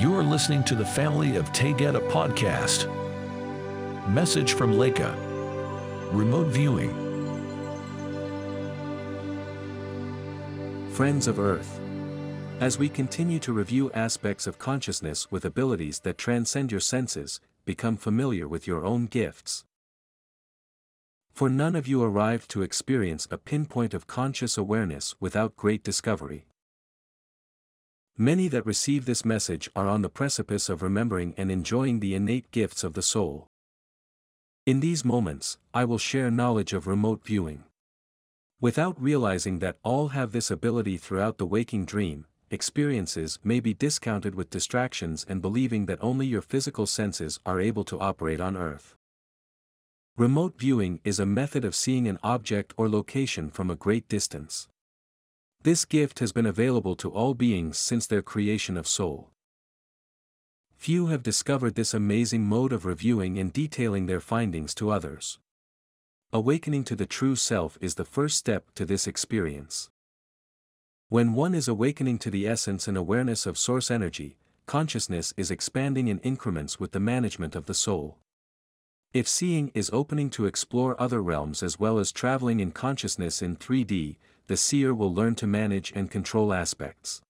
You are listening to the Family of Taygeta podcast. Message from Laka. Remote viewing. Friends of Earth. As we continue to review aspects of consciousness with abilities that transcend your senses, become familiar with your own gifts. For none of you arrived to experience a pinpoint of conscious awareness without great discovery. Many that receive this message are on the precipice of remembering and enjoying the innate gifts of the soul. In these moments, I will share knowledge of remote viewing. Without realizing that all have this ability throughout the waking dream, experiences may be discounted with distractions and believing that only your physical senses are able to operate on Earth. Remote viewing is a method of seeing an object or location from a great distance. This gift has been available to all beings since their creation of soul. Few have discovered this amazing mode of reviewing and detailing their findings to others. Awakening to the true self is the first step to this experience. When one is awakening to the essence and awareness of source energy, consciousness is expanding in increments with the management of the soul. If seeing is opening to explore other realms as well as traveling in consciousness in 3D, the seer will learn to manage and control aspects.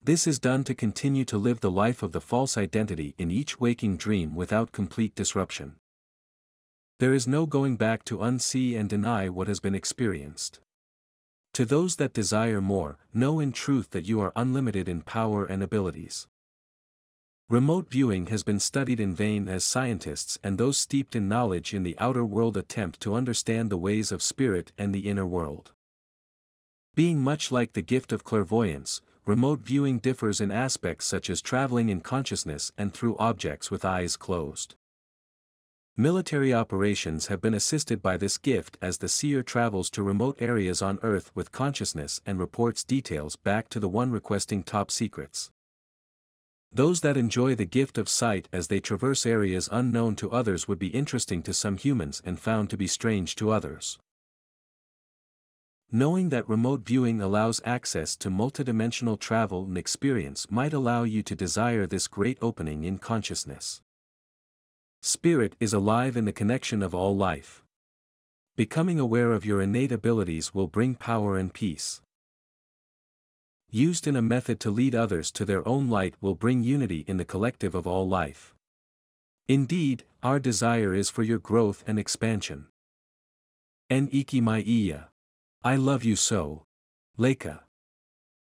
This is done to continue to live the life of the false identity in each waking dream without complete disruption. There is no going back to unsee and deny what has been experienced. To those that desire more, know in truth that you are unlimited in power and abilities. Remote viewing has been studied in vain as scientists and those steeped in knowledge in the outer world attempt to understand the ways of spirit and the inner world. Being much like the gift of clairvoyance, remote viewing differs in aspects such as traveling in consciousness and through objects with eyes closed. Military operations have been assisted by this gift as the seer travels to remote areas on Earth with consciousness and reports details back to the one requesting top secrets. Those that enjoy the gift of sight as they traverse areas unknown to others would be interesting to some humans and found to be strange to others. Knowing that remote viewing allows access to multidimensional travel and experience might allow you to desire this great opening in consciousness. Spirit is alive in the connection of all life. Becoming aware of your innate abilities will bring power and peace used in a method to lead others to their own light will bring unity in the collective of all life. Indeed, our desire is for your growth and expansion. En iki mai iya. I love you so. Laka.